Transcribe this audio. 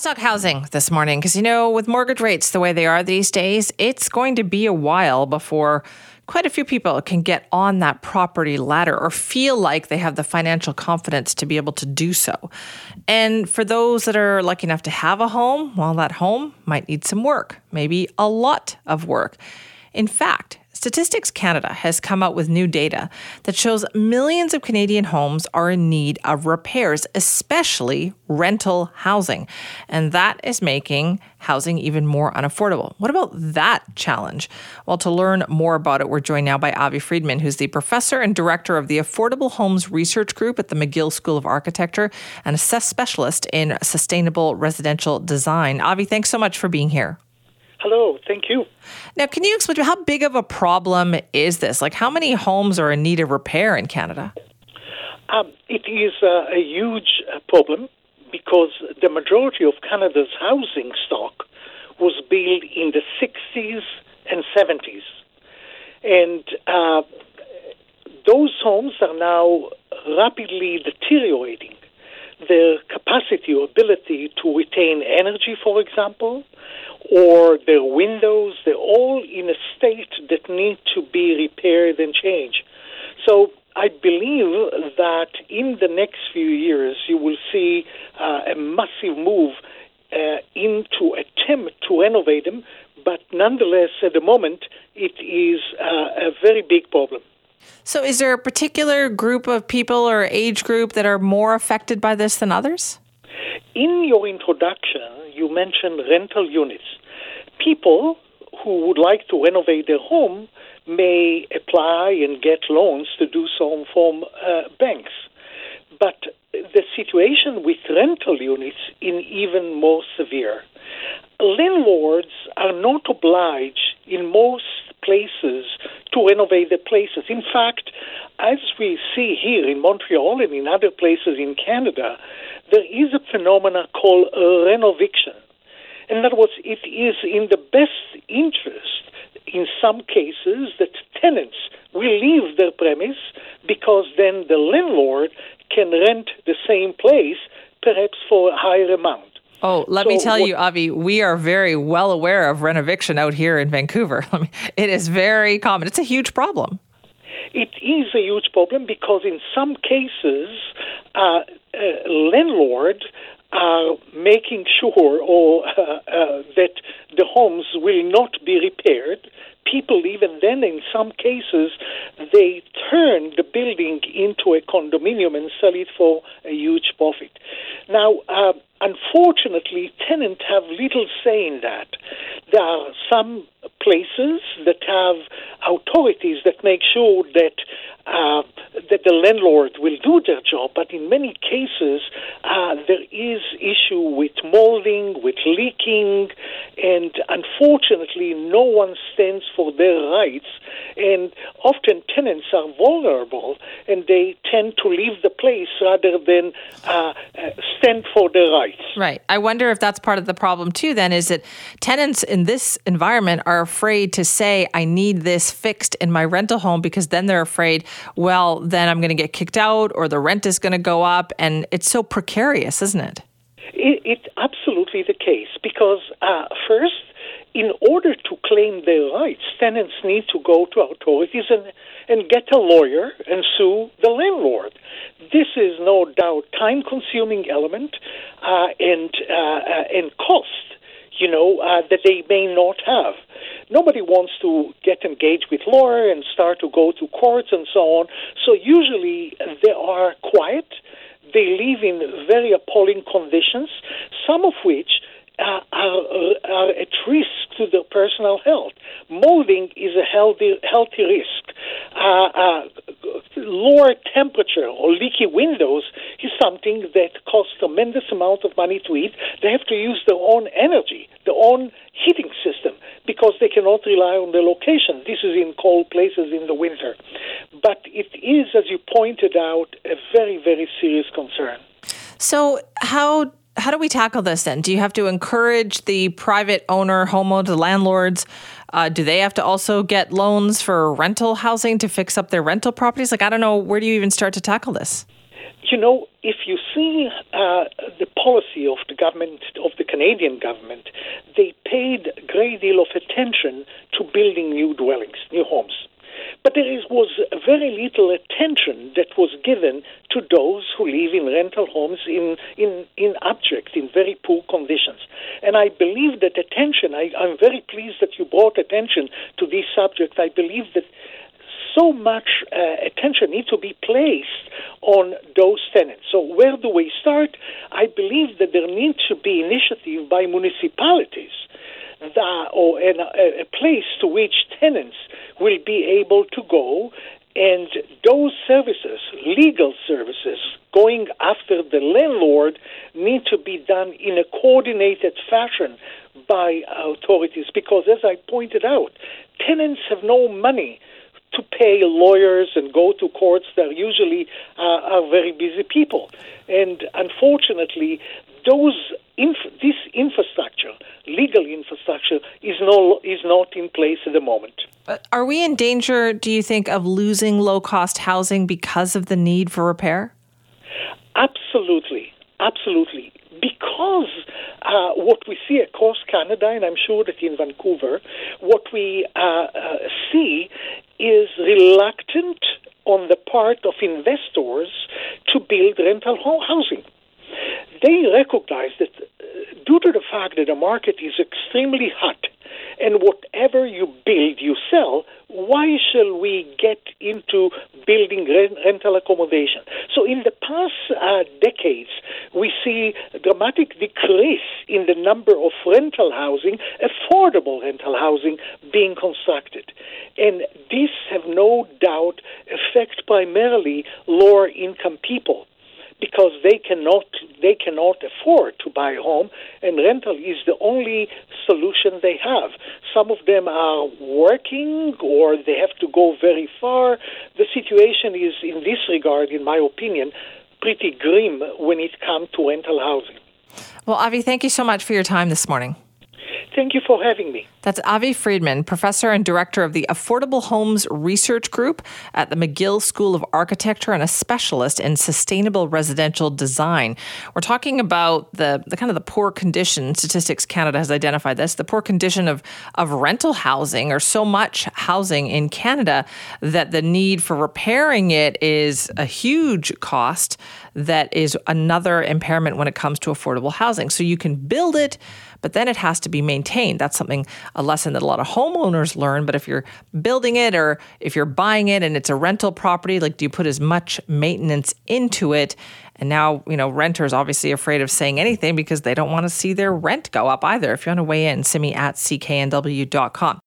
Let's talk housing this morning because, you know, with mortgage rates the way they are these days, it's going to be a while before quite a few people can get on that property ladder or feel like they have the financial confidence to be able to do so. And for those that are lucky enough to have a home, well, that home might need some work, maybe a lot of work. In fact, Statistics Canada has come out with new data that shows millions of Canadian homes are in need of repairs, especially rental housing. And that is making housing even more unaffordable. What about that challenge? Well, to learn more about it, we're joined now by Avi Friedman, who's the professor and director of the Affordable Homes Research Group at the McGill School of Architecture and a specialist in sustainable residential design. Avi, thanks so much for being here. Hello, thank you. Now, can you explain to me how big of a problem is this? Like, how many homes are in need of repair in Canada? Um, it is uh, a huge uh, problem because the majority of Canada's housing stock was built in the 60s and 70s. And uh, those homes are now rapidly deteriorating. Their capacity or ability to retain energy, for example, or their windows, they're all in a state that need to be repaired and changed. So I believe that in the next few years you will see uh, a massive move uh, into attempt to renovate them, but nonetheless, at the moment, it is uh, a very big problem. So, is there a particular group of people or age group that are more affected by this than others? In your introduction, you mentioned rental units. People who would like to renovate their home may apply and get loans to do so from uh, banks. But the situation with rental units is even more severe. Landlords are not obliged in most places to renovate their places. In fact, as we see here in Montreal and in other places in Canada, there is a phenomenon called renoviction. In other words, it is in the best interest, in some cases, that tenants will leave their premise because then the landlord can rent the same place, perhaps for a higher amount. Oh, let so me tell what, you, Avi, we are very well aware of renoviction out here in Vancouver. It is very common. It's a huge problem. It is a huge problem because in some cases, uh, uh, landlord are making sure or uh, uh, that the homes will not be repaired. People, even then, in some cases, they turn the building into a condominium and sell it for a huge profit. Now, uh, unfortunately, tenants have little say in that. There are some places that have authorities that make sure that uh, that the landlord will do their job, but in many cases uh, there is issue with molding, with leaking, and unfortunately no one stands for their rights. And often tenants are vulnerable, and they tend to leave the place rather than uh, uh stand for their rights. Right. I wonder if that's part of the problem too. Then is that tenants in this environment are afraid to say, "I need this fixed in my rental home," because then they're afraid well, then I'm going to get kicked out or the rent is going to go up. And it's so precarious, isn't it? it it's absolutely the case because, uh, first, in order to claim their rights, tenants need to go to authorities and, and get a lawyer and sue the landlord. This is no doubt time consuming element uh, and, uh, uh and cost, you know, uh, that they may not have nobody wants to get engaged with lawyer and start to go to courts and so on. So usually they are quiet. They live in very appalling conditions, some of which uh, are, are at risk to their personal health. Molding is a healthy, healthy risk. Uh, uh, lower temperature or leaky windows is something that costs tremendous amount of money to eat. They have to use their own energy, their own heating system, because they cannot rely on the location. This is in cold places in the winter. But it is, as you pointed out, a very, very serious concern. So, how how do we tackle this then? Do you have to encourage the private owner, homeowner, the landlords? Uh, do they have to also get loans for rental housing to fix up their rental properties? Like, I don't know, where do you even start to tackle this? You know, if you see uh, the policy of the government, of the Canadian government, they paid a great deal of attention to building new dwellings, new homes. But there is, was very little attention that was given to those who live in rental homes in, in, in abject, in very poor conditions. And I believe that attention, I, I'm very pleased that you brought attention to this subject. I believe that so much uh, attention needs to be placed on those tenants. So where do we start? I believe that there needs to be initiative by municipalities that, or a, a place to which tenants will be able to go and those services, legal services, going after the landlord, need to be done in a coordinated fashion by authorities because, as I pointed out, tenants have no money to pay lawyers and go to courts that usually uh, are very busy people. And unfortunately, those inf- this infrastructure, legal infrastructure, is no is not in place at the moment. Are we in danger, do you think, of losing low cost housing because of the need for repair? Absolutely, absolutely. Because uh, what we see across Canada, and I'm sure that in Vancouver, what we uh, uh, see is reluctant on the part of investors to build rental housing. They recognize that uh, due to the fact that the market is extremely hot and whatever you build, you sell, why shall we get into building rental accommodation? So, in the past uh, decades, we see a dramatic decrease in the number of rental housing, affordable rental housing, being constructed. And this have no doubt affect primarily lower income people because they cannot they cannot afford to buy a home and rental is the only solution they have. Some of them are working or they have to go very far. The situation is in this regard in my opinion pretty grim when it comes to rental housing. Well avi thank you so much for your time this morning Thank you for having me. That's Avi Friedman, professor and director of the Affordable Homes Research Group at the McGill School of Architecture and a specialist in sustainable residential design. We're talking about the, the kind of the poor condition, Statistics Canada has identified this, the poor condition of, of rental housing or so much housing in Canada that the need for repairing it is a huge cost that is another impairment when it comes to affordable housing. So you can build it but then it has to be maintained. That's something, a lesson that a lot of homeowners learn. But if you're building it or if you're buying it and it's a rental property, like do you put as much maintenance into it? And now, you know, renters obviously afraid of saying anything because they don't want to see their rent go up either. If you want to weigh in, me at cknw.com.